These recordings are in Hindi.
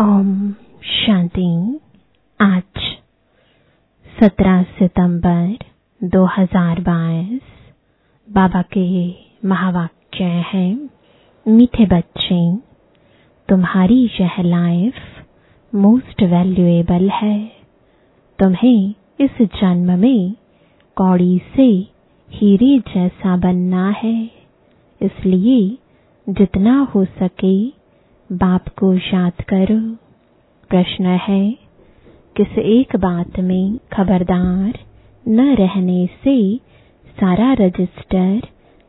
ओम शांति। आज 17 सितंबर 2022 बाबा के महावाक्य हैं, मीठे बच्चे, तुम्हारी यह लाइफ मोस्ट वैल्यूएबल है। तुम्हें इस जन्म में कौड़ी से हीरे जैसा बनना है, इसलिए जितना हो सके बाप को याद करो। प्रश्न है, किस एक बात में खबरदार न रहने से सारा रजिस्टर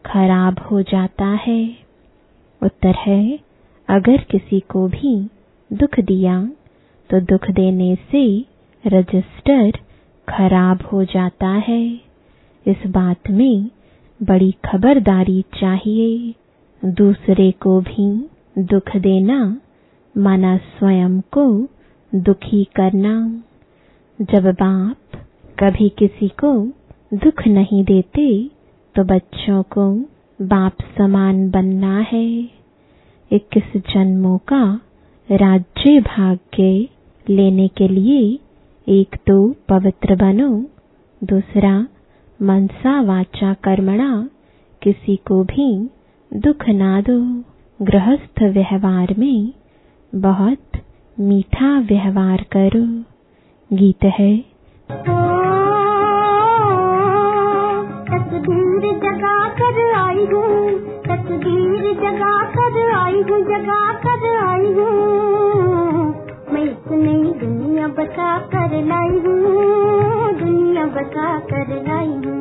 खराब हो जाता है? उत्तर है, अगर किसी को भी दुख दिया तो दुख देने से रजिस्टर खराब हो जाता है। इस बात में बड़ी खबरदारी चाहिए। दूसरे को भी दुख देना, माना स्वयं को दुखी करना। जब बाप कभी किसी को दुख नहीं देते तो बच्चों को बाप समान बनना है। इक्कीस जन्मों का राज्य भाग्य लेने के लिए एक तो पवित्र बनो, दूसरा मनसा वाचा कर्मणा, किसी को भी दुख ना दो। गृहस्थ व्यवहार में बहुत मीठा व्यवहार करो। गीत है। तकदीर जगा कर आई हूँ तकदीर जगा कर आई हूँ जगा कर आई हूँ। मैं इस नई दुनिया बता कर लाई हूँ, दुनिया बता कर लाई हूँ।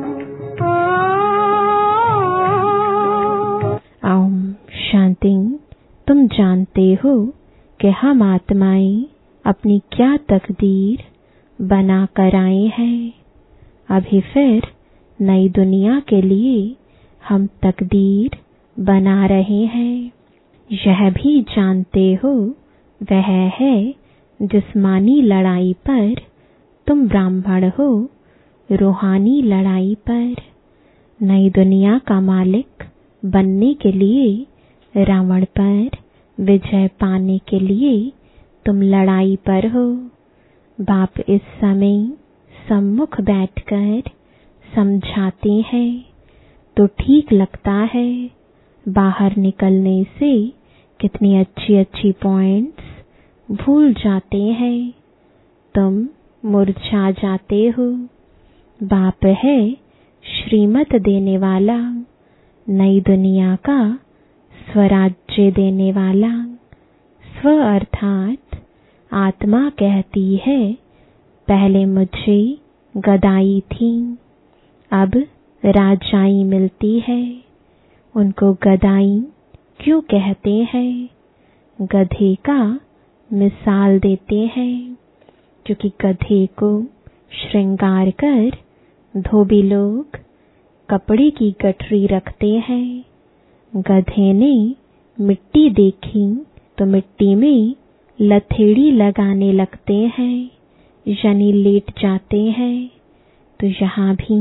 जानते हो कि हम आत्माएँ अपनी क्या तकदीर बना कर आए हैं। अभी फिर नई दुनिया के लिए हम तकदीर बना रहे हैं। यह भी जानते हो, वह है जिस्मानी लड़ाई पर। तुम ब्राह्मण हो, रूहानी लड़ाई पर। नई दुनिया का मालिक बनने के लिए रावण पर। विजय पाने के लिए तुम लड़ाई पर हो। बाप इस समय सम्मुख बैठकर समझाते हैं तो ठीक लगता है बाहर निकलने से कितनी अच्छी अच्छी पॉइंट्स भूल जाते हैं। तुम मुरझा जाते हो। बाप है श्रीमत देने वाला, नई दुनिया का स्वराज्य देने वाला स्व अर्थात आत्मा कहती है, पहले मुझे गदाई थी, अब राजाई मिलती है। उनको गदाई क्यों कहते हैं? गधे का मिसाल देते हैं, क्योंकि गधे को श्रृंगार कर धोबी लोग कपड़े की गठरी रखते हैं। गधे ने मिट्टी देखी तो मिट्टी में लथेड़ी लगाने लगते हैं यानी लेट जाते हैं। तो यहाँ भी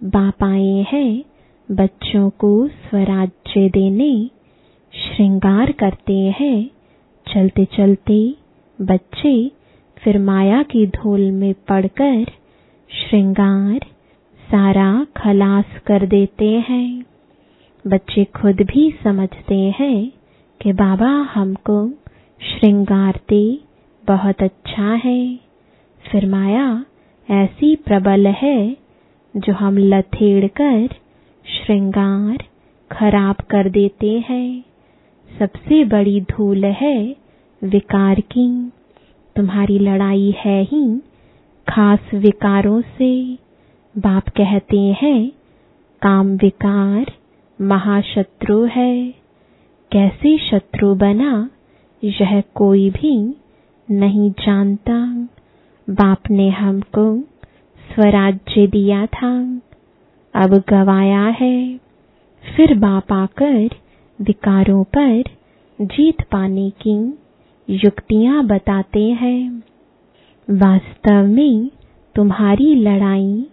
बाप आए हैं, बच्चों को स्वराज्य देने श्रृंगार करते हैं। चलते चलते बच्चे फिर माया की धूल में पड़कर श्रृंगार सारा खलास कर देते हैं। बच्चे खुद भी समझते हैं कि बाबा हमको श्रृंगारते बहुत अच्छा है। फिर माया ऐसी प्रबल है जो हम लथेड़ कर श्रृंगार खराब कर देते हैं। सबसे बड़ी धूल है विकार की। तुम्हारी लड़ाई है ही खास विकारों से। बाप कहते हैं, काम विकार महाशत्रु है। कैसे शत्रु बना, यह कोई भी नहीं जानता। बाप ने हमको स्वराज्य दिया था। अब गवाया है। फिर बाप आकर विकारों पर जीत पाने की युक्तियाँ बताते हैं। वास्तव में तुम्हारी लड़ाई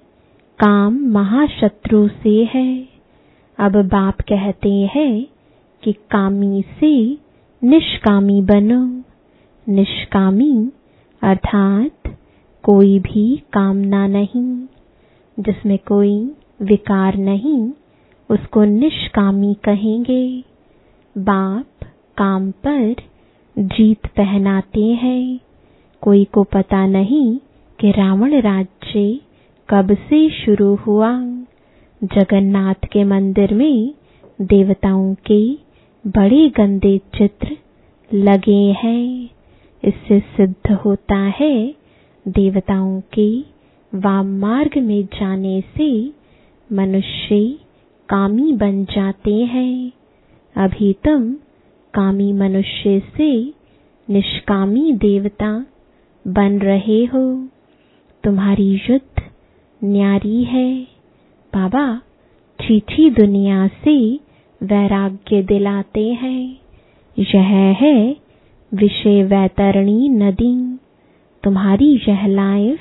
काम महाशत्रु से है। अब बाप कहते हैं कि कामी से निष्कामी बनो। निष्कामी अर्थात कोई भी कामना नहीं, जिसमें कोई विकार नहीं, उसको निष्कामी कहेंगे। बाप काम पर जीत पहनाते हैं। कोई को पता नहीं कि रावण राज्य कब से शुरू हुआ। जगन्नाथ के मंदिर में देवताओं के बड़े गंदे चित्र लगे हैं। इससे सिद्ध होता है, देवताओं के वाम मार्ग में जाने से मनुष्य कामी बन जाते हैं। अभी तुम कामी मनुष्य से निष्कामी देवता बन रहे हो। तुम्हारी युद्ध न्यारी है। बाबा चीची दुनिया से वैराग्य दिलाते हैं। यह है विषय वैतरणी नदी। तुम्हारी यह लाइफ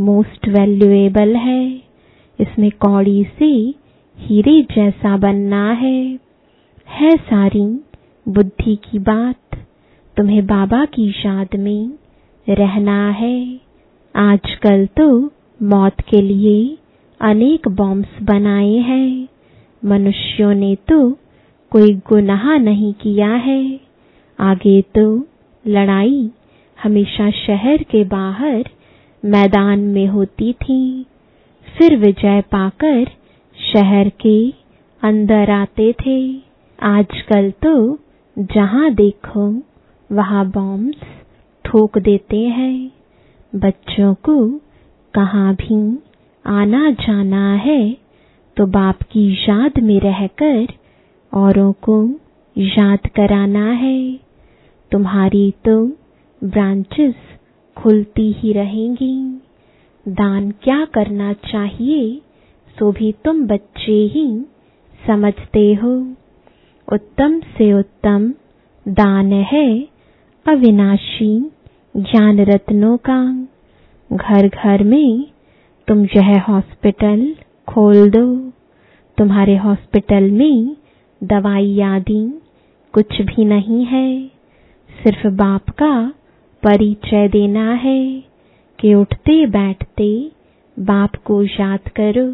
मोस्ट वैल्यूएबल है। इसमें कौड़ी से हीरे जैसा बनना है। है सारी बुद्धि की बात, तुम्हें बाबा की याद में रहना है। आजकल तो मौत के लिए अनेक बॉम्ब्स बनाए हैं। मनुष्यों ने तो कोई गुनाह नहीं किया है। आगे तो लड़ाई हमेशा शहर के बाहर मैदान में होती थी। फिर विजय पाकर शहर के अंदर आते थे। आजकल तो जहाँ देखो, वहाँ बॉम्ब्स ठोक देते हैं। बच्चों को कहाँ भी आना जाना है तो बाप की याद में रहकर औरों को याद कराना है। तुम्हारी तो ब्रांचेस खुलती ही रहेंगी। दान क्या करना चाहिए, सो भी तुम बच्चे ही समझते हो। उत्तम से उत्तम दान है अविनाशी ज्ञान रत्नों का। घर घर में तुम यह हॉस्पिटल खोल दो। तुम्हारे हॉस्पिटल में दवाई आदि कुछ भी नहीं है। सिर्फ़ बाप का परिचय देना है कि उठते बैठते बाप को याद करो।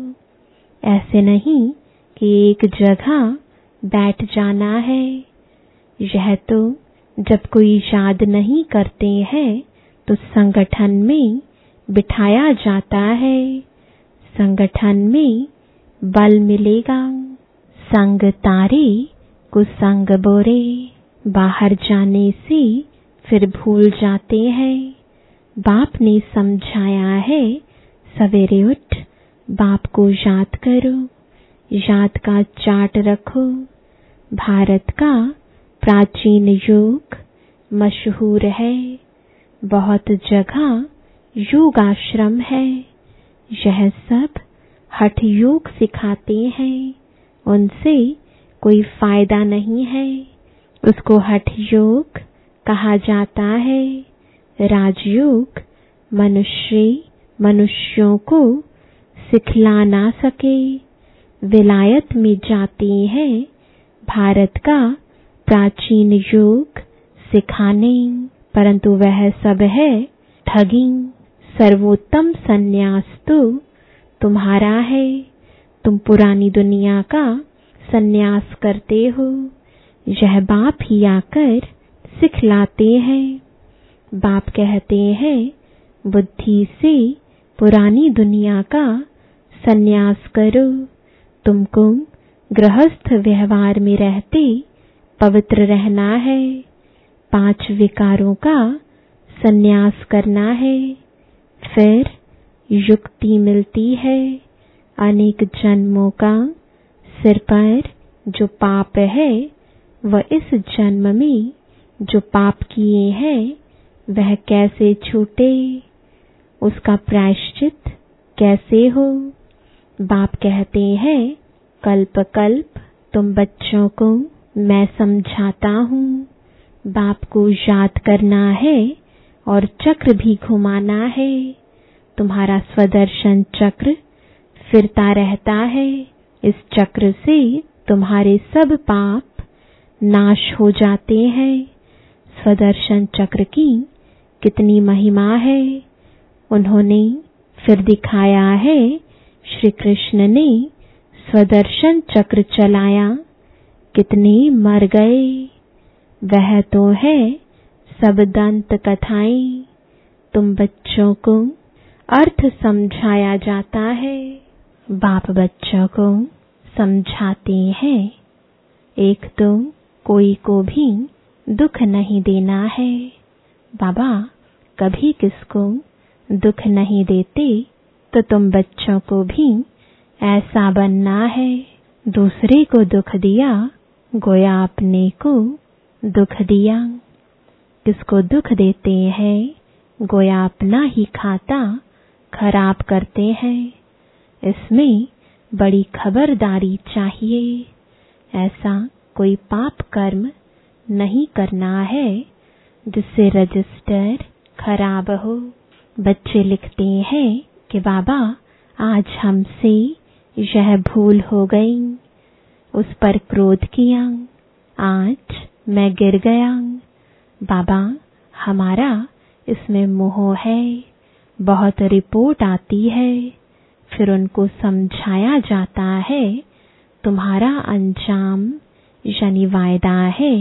ऐसे नहीं कि एक जगह बैठ जाना है। यह तो जब कोई याद नहीं करते हैं तो संगठन में बिठाया जाता है। संगठन में बल मिलेगा। संग तारे को संग बोरे। बाहर जाने से फिर भूल जाते हैं। बाप ने समझाया है, सवेरे उठ बाप को याद करो। याद का चाट रखो। भारत का प्राचीन योग मशहूर है। बहुत जगह योग आश्रम है। यह सब हठ योग सिखाते हैं। उनसे कोई फ़ायदा नहीं है। उसको हठ योग कहा जाता है। राजयोग मनुष्य, मनुष्यों को सिखला ना सके। विलायत में जाते हैं भारत का प्राचीन योग सिखाने। परंतु वह सब है ठगी सर्वोत्तम सन्यास तो तुम्हारा है। तुम पुरानी दुनिया का सन्यास करते हो। यह बाप ही आकर सिखलाते हैं। बाप कहते हैं, बुद्धि से पुरानी दुनिया का सन्यास करो। तुमको गृहस्थ व्यवहार में रहते पवित्र रहना है। पाँच विकारों का सन्यास करना है। फिर युक्ति मिलती है। अनेक जन्मों का सिर पर जो पाप है, वह इस जन्म में जो पाप किए हैं, वह कैसे छूटे? उसका प्रायश्चित कैसे हो? बाप कहते हैं, कल्प कल्प तुम बच्चों को मैं समझाता हूँ। बाप को याद करना है और चक्र भी घुमाना है। तुम्हारा स्वदर्शन चक्र फिरता रहता है। इस चक्र से तुम्हारे सब पाप नाश हो जाते हैं। स्वदर्शन चक्र की कितनी महिमा है। उन्होंने फिर दिखाया है श्री कृष्ण ने स्वदर्शन चक्र चलाया। कितने मर गए। वह तो है सब दंत कथाएँ तुम बच्चों को अर्थ समझाया जाता है। बाप बच्चों को समझाते हैं। एक तो कोई को भी दुख नहीं देना है। बाबा, कभी किसको दुख नहीं देते तो तुम बच्चों को भी ऐसा बनना है। दूसरे को दुख दिया, गोया अपने को दुख दिया। किसको दुख देते हैं, गोया अपना ही खाता खराब करते हैं। इसमें बड़ी खबरदारी चाहिए। ऐसा कोई पाप कर्म नहीं करना है जिससे रजिस्टर खराब हो। बच्चे लिखते हैं कि बाबा, आज हमसे यह भूल हो गई। उस पर क्रोध किया। आज मैं गिर गया। बाबा, हमारा इसमें मोह है, बहुत रिपोर्ट आती है, फिर उनको समझाया जाता है, तुम्हारा अंजाम वायदा है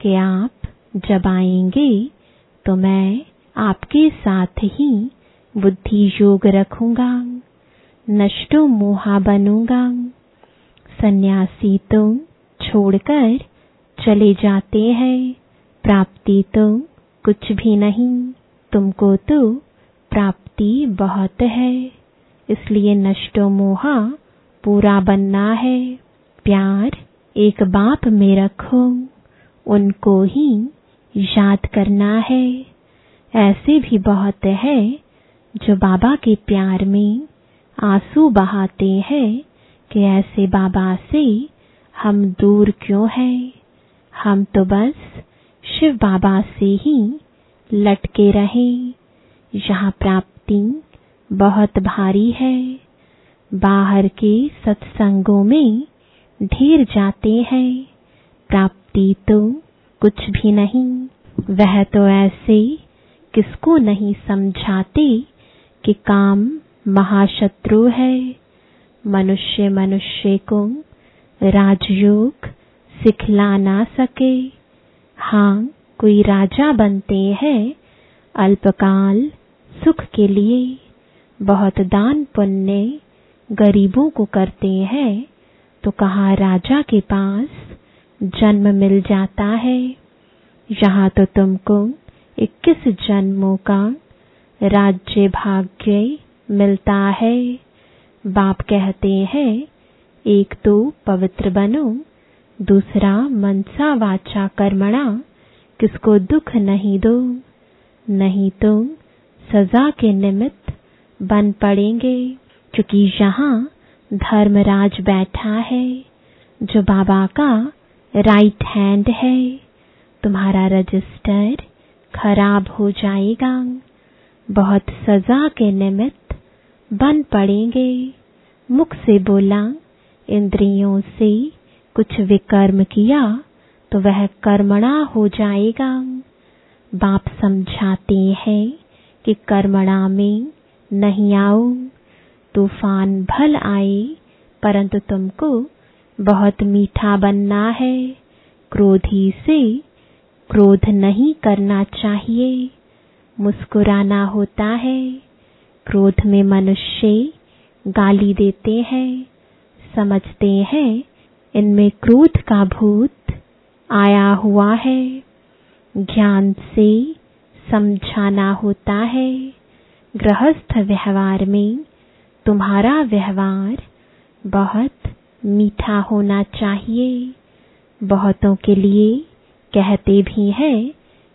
कि आप जब आएँगे तो मैं आपके साथ ही बुद्धि योग रखूँगा, नष्टो मोहा बनूँगा, सन्यासी तो छोड़कर चले जाते हैं। प्राप्ति तो कुछ भी नहीं, तुमको तो प्राप्ति बहुत है। इसलिए नष्टो मोहा पूरा बनना है। प्यार एक बाप में रखो, उनको ही याद करना है। ऐसे भी बहुत है जो बाबा के प्यार में आँसू बहाते हैं कि ऐसे बाबा से हम दूर क्यों हैं। हम तो बस शिव बाबा से ही लटके रहे। यहाँ प्राप्ति बहुत भारी है। बाहर के सत्संगों में ढेर जाते हैं। प्राप्ति तो कुछ भी नहीं। वह तो ऐसे किसको नहीं समझाते कि काम महाशत्रु है। मनुष्य मनुष्य को राजयोग सिखला ना सके। हाँ कोई राजा बनते हैं, अल्पकाल सुख के लिए, बहुत दान पुण्य गरीबों को करते हैं तो कहा राजा के पास जन्म मिल जाता है? यहाँ तो तुमको इक्कीस जन्मों का राज्य भाग्य मिलता है। बाप कहते हैं, एक तो पवित्र बनो दूसरा, मनसा वाचा कर्मणा, किसको दुख नहीं दो, नहीं तो सजा के निमित्त बन पड़ेंगे। क्योंकि यहाँ धर्मराज बैठा है, जो बाबा का राइट हैंड है, तुम्हारा रजिस्टर खराब हो जाएगा। बहुत सजा के निमित्त बन पड़ेंगे। मुख से बोला, इंद्रियों से कुछ विकर्म किया तो वह कर्मणा हो जाएगा। बाप समझाते हैं कि कर्मणा में नहीं आओ तूफ़ान भल आए, परंतु तुमको बहुत मीठा बनना है। क्रोधी से क्रोध नहीं करना चाहिए। मुस्कुराना होता है। क्रोध में मनुष्य गाली देते हैं, समझते हैं इनमें क्रोध का भूत आया हुआ है। ज्ञान से समझाना होता है। गृहस्थ व्यवहार में तुम्हारा व्यवहार बहुत मीठा होना चाहिए। बहुतों के लिए कहते भी हैं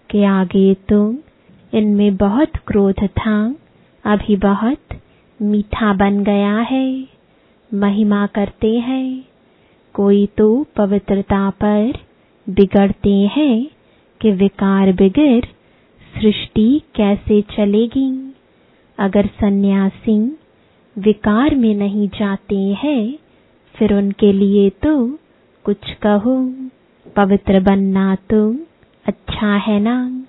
कि आगे तुम इनमें बहुत क्रोध था, अभी बहुत मीठा बन गया है। महिमा करते हैं। कोई तो पवित्रता पर बिगड़ते हैं कि विकार बिगड़ सृष्टि कैसे चलेगी। अगर सन्यासी विकार में नहीं जाते हैं, फिर उनके लिए तो कुछ कहो। पवित्र बनना तो अच्छा अच्छा है ना।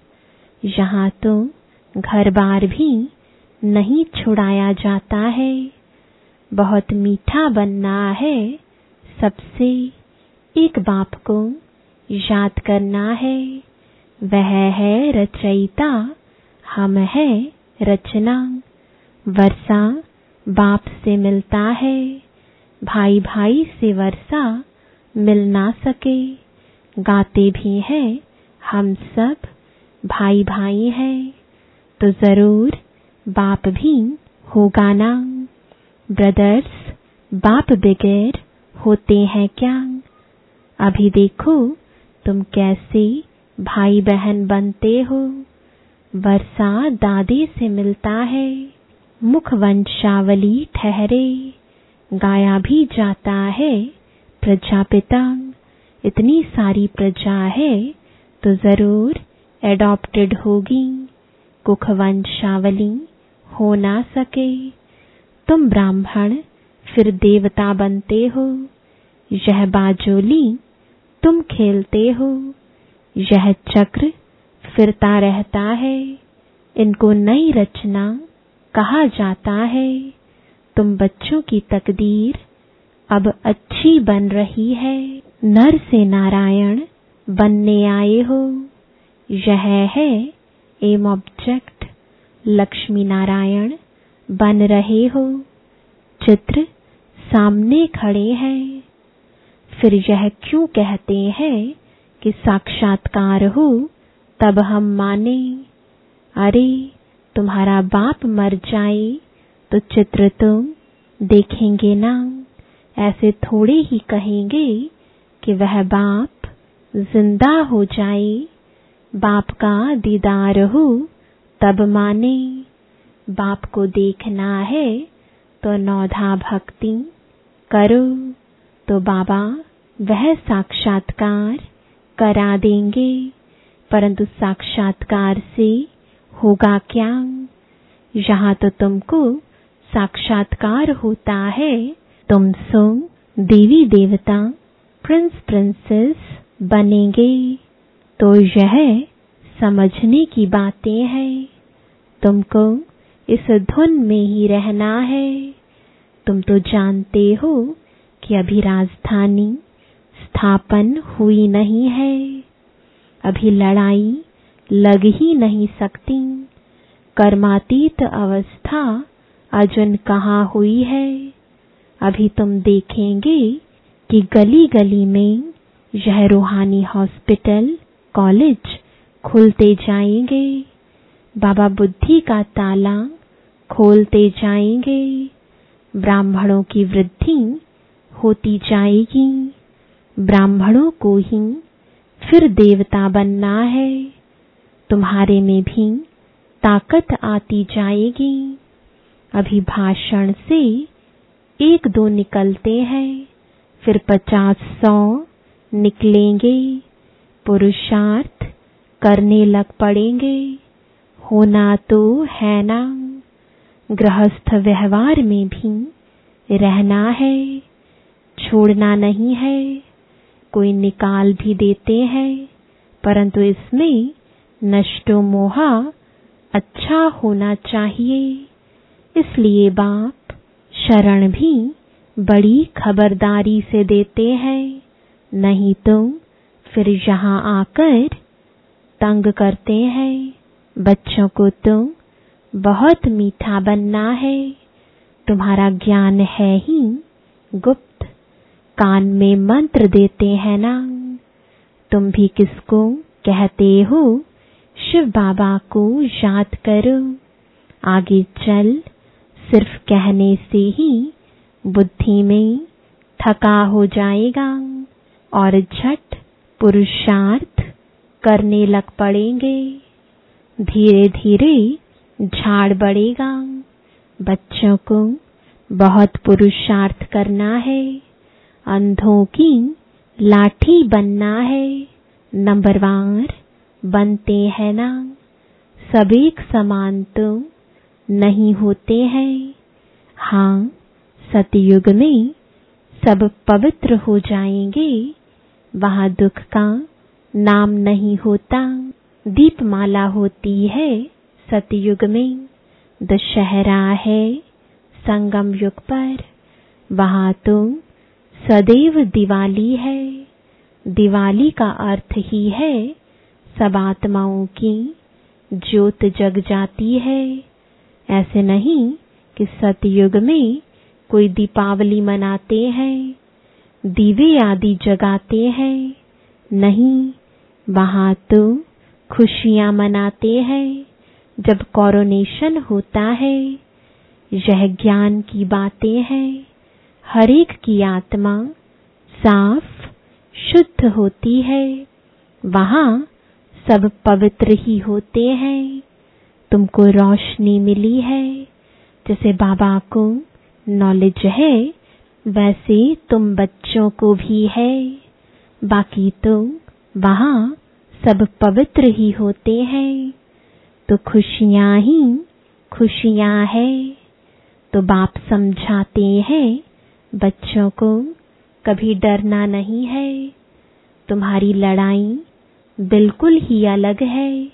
यहाँ तो घर बार भी नहीं छुड़ाया जाता है। बहुत मीठा बनना है सबसे एक बाप को याद करना है। वह है रचयिता, हम है रचना। वर्षा बाप से मिलता है भाई भाई से वर्षा मिल ना सके। गाते भी हैं, हम सब भाई भाई हैं। तो ज़रूर बाप भी होगा ना। ब्रदर्स, बाप बगैर होते हैं क्या? अभी देखो, तुम कैसे भाई बहन बनते हो। वर्षा दादी से मिलता है, मुख वंशावली ठहरे। गाया भी जाता है, प्रजापिता। इतनी सारी प्रजा है तो ज़रूर एडॉप्टेड होगी। कुख वंशावली हो ना सके। तुम ब्राह्मण फिर देवता बनते हो। यह बाजोली, तुम खेलते हो। यह चक्र फिरता रहता है। इनको नई रचना कहा जाता है। तुम बच्चों की तकदीर अब अच्छी बन रही है। नर से नारायण बनने आए हो। यह है एम ऑब्जेक्ट लक्ष्मी नारायण बन रहे हो। चित्र सामने खड़े हैं। फिर यह क्यों कहते हैं कि साक्षात्कार हो, तब हम माने, अरे, तुम्हारा बाप मर जाए तो चित्र तुम देखेंगे ना। ऐसे थोड़े ही कहेंगे कि वह बाप ज़िंदा हो जाए, बाप का दीदार हो, तब माने। बाप को देखना है तो नौधा भक्ति करो तो बाबा वह साक्षात्कार करा देंगे। परंतु साक्षात्कार से होगा क्या? यहाँ तो तुमको साक्षात्कार होता है, तुम सो देवी देवता प्रिंस प्रिंसेस बनेंगे। तो यह समझने की बातें हैं। तुमको इस धुन में ही रहना है। तुम तो जानते हो कि अभी राजधानी स्थापन हुई नहीं है। अभी लड़ाई लग ही नहीं सकती। कर्मातीत अवस्था अजन कहाँ हुई है? अभी तुम देखेंगे कि गली गली में यह रूहानी हॉस्पिटल, कॉलेज खुलते जाएँगे। बाबा बुद्धि का ताला खोलते जाएँगे। ब्राह्मणों की वृद्धि होती जाएगी। ब्राह्मणों को ही फिर देवता बनना है। तुम्हारे में भी ताकत आती जाएगी। अभी भाषण से एक दो निकलते हैं, फिर पचास सौ निकलेंगे। पुरुषार्थ करने लग पड़ेंगे। होना तो है ना। गृहस्थ व्यवहार में भी रहना है, छोड़ना नहीं है, कोई निकाल भी देते हैं, परंतु इसमें नष्टो मोहा अच्छा होना चाहिए। इसलिए बाप शरण भी बड़ी खबरदारी से देते हैं, नहीं तो फिर यहाँ आकर तंग करते हैं। बच्चों को तो बहुत मीठा बनना है। तुम्हारा ज्ञान है ही, गुप्त। कान में मंत्र देते हैं ना तुम भी किसको कहते हो? शिव बाबा को याद करो। आगे चल, सिर्फ़ कहने से ही बुद्धि में थका हो जाएगा। और झट पुरुषार्थ करने लग पड़ेंगे। धीरे धीरे झाड़ बढ़ेगा बच्चों को बहुत पुरुषार्थ करना है। अंधों की लाठी बनना है। नंबरवार बनते हैं ना। सब एक समान तो नहीं होते हैं। हाँ सतयुग में सब पवित्र हो जाएँगे। वहाँ दुख का नाम नहीं होता। दीपमाला होती है। सतयुग में दशहरा है संगम युग पर। वहाँ तो सदैव दिवाली है। दिवाली का अर्थ ही है सब आत्माओं की ज्योत जग जाती है। ऐसे नहीं कि सतयुग में कोई दीपावली मनाते हैं, दीवे आदि जगाते हैं। नहीं, वहाँ तो खुशियाँ मनाते हैं। जब कोरोनेशन होता है, यह ज्ञान की बातें हैं। हर एक की आत्मा साफ़, शुद्ध होती है। वहाँ सब पवित्र ही होते हैं। तुमको रोशनी मिली है। जैसे बाबा को नॉलेज है, वैसे तुम बच्चों को भी है। बाकी तो वहाँ सब पवित्र ही होते हैं। तो खुशियाँ ही खुशियाँ है। तो बाप समझाते हैं, बच्चों को कभी डरना नहीं है। तुम्हारी लड़ाई बिल्कुल ही अलग है।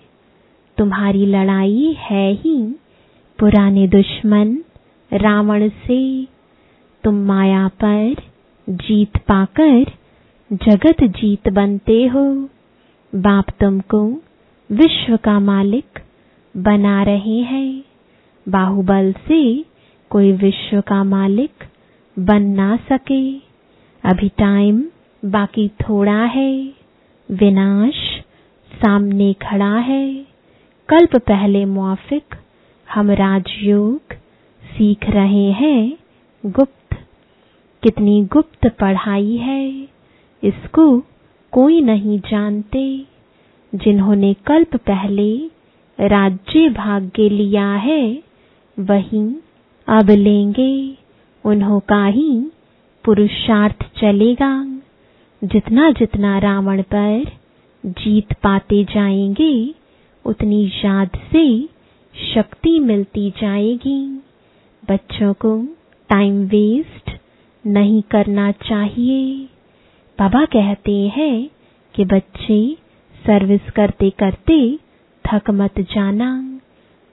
तुम्हारी लड़ाई है ही पुराने दुश्मन रावण से। तुम माया पर जीत पाकर जगत जीत बनते हो। बाप तुमको विश्व का मालिक बना रहे हैं। बाहुबल से कोई विश्व का मालिक बन ना सके। अभी टाइम बाकी थोड़ा है। विनाश सामने खड़ा है। कल्प पहले मुआफिक, हम राजयोग सीख रहे हैं। गुप्त, कितनी गुप्त पढ़ाई है। इसको कोई नहीं जानते। जिन्होंने कल्प पहले राज्य भाग्य लिया है, वही अब लेंगे। उन्हों का ही पुरुषार्थ चलेगा। जितना जितना रावण पर जीत पाते जाएँगे, उतनी याद से शक्ति मिलती जाएगी। बच्चों को टाइम वेस्ट नहीं करना चाहिए। बाबा कहते हैं कि बच्चे सर्विस करते करते थक मत जाना।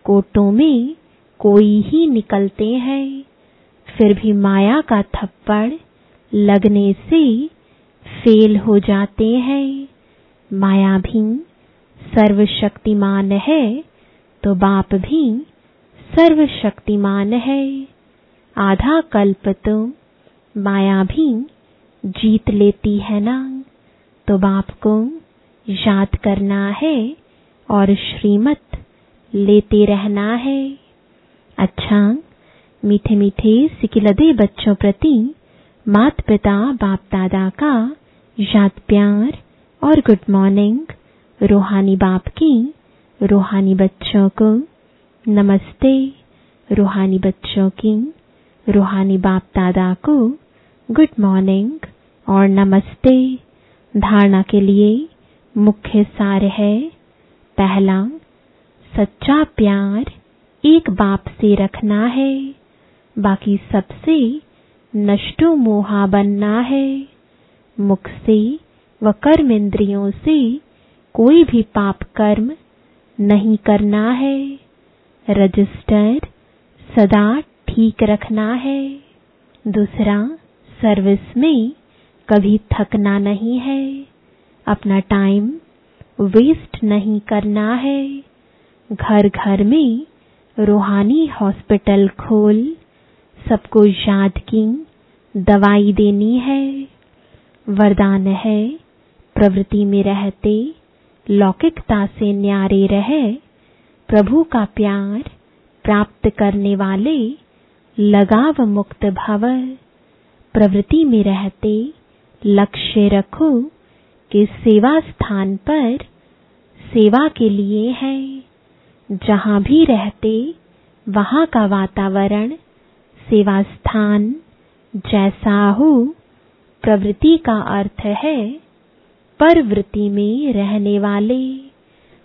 कोटों में कोई ही निकलते हैं। फिर भी माया का थप्पड़ लगने से फेल हो जाते हैं। माया भी सर्वशक्तिमान है तो बाप भी सर्वशक्तिमान है। आधा कल्प तो माया भी जीत लेती है ना। तो बाप को याद करना है। और श्रीमत लेते रहना है। अच्छा मीठे मीठे सिकिलदे बच्चों प्रति मात पिता बाप दादा का याद प्यार और गुड मॉर्निंग रूहानी बाप की रूहानी बच्चों को नमस्ते। रूहानी बच्चों की रूहानी बाप दादा को गुड मॉर्निंग और नमस्ते। धारणा के लिए मुख्य सार है पहला, सच्चा प्यार एक बाप से रखना है, बाकी सबसे नष्टो मोहा बनना है। मुख से व कर्म इंद्रियों से कोई भी पाप कर्म नहीं करना है। रजिस्टर, सदा ठीक रखना है। दूसरा, सर्विस में कभी थकना नहीं है। अपना टाइम वेस्ट नहीं करना है। घर घर में रूहानी हॉस्पिटल खोल, सबको याद की, दवाई देनी है। वरदान है, प्रवृत्ति में रहते, लौकिकता से न्यारे रहे, प्रभु का प्यार प्राप्त करने वाले, लगाव मुक्त भव। प्रवृत्ति में रहते, लक्ष्य रखो, कि सेवा स्थान पर सेवा के लिए है। जहाँ भी रहते, वहाँ का वातावरण सेवा स्थान जैसा हो, प्रवृत्ति का अर्थ है परवृत्ति में रहने वाले।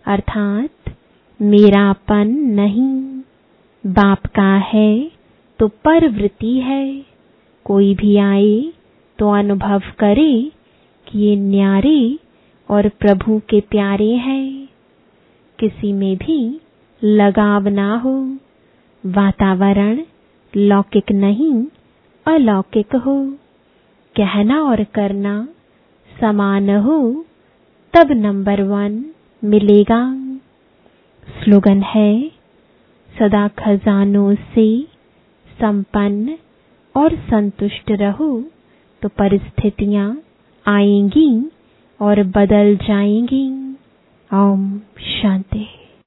अर्थात, मेरापन नहीं। बाप का है तो परवृत्ति है। कोई भी आए तो अनुभव करे कि ये न्यारे और प्रभु के प्यारे हैं। किसी में भी लगाव ना हो। वातावरण लौकिक नहीं, अलौकिक हो। कहना और करना समान हो, तब नंबर वन मिलेगा। स्लोगन है, सदा खजानों से संपन्न और संतुष्ट रहो तो परिस्थितियाँ आएँगी। और बदल जाएँगी। ओम शांति।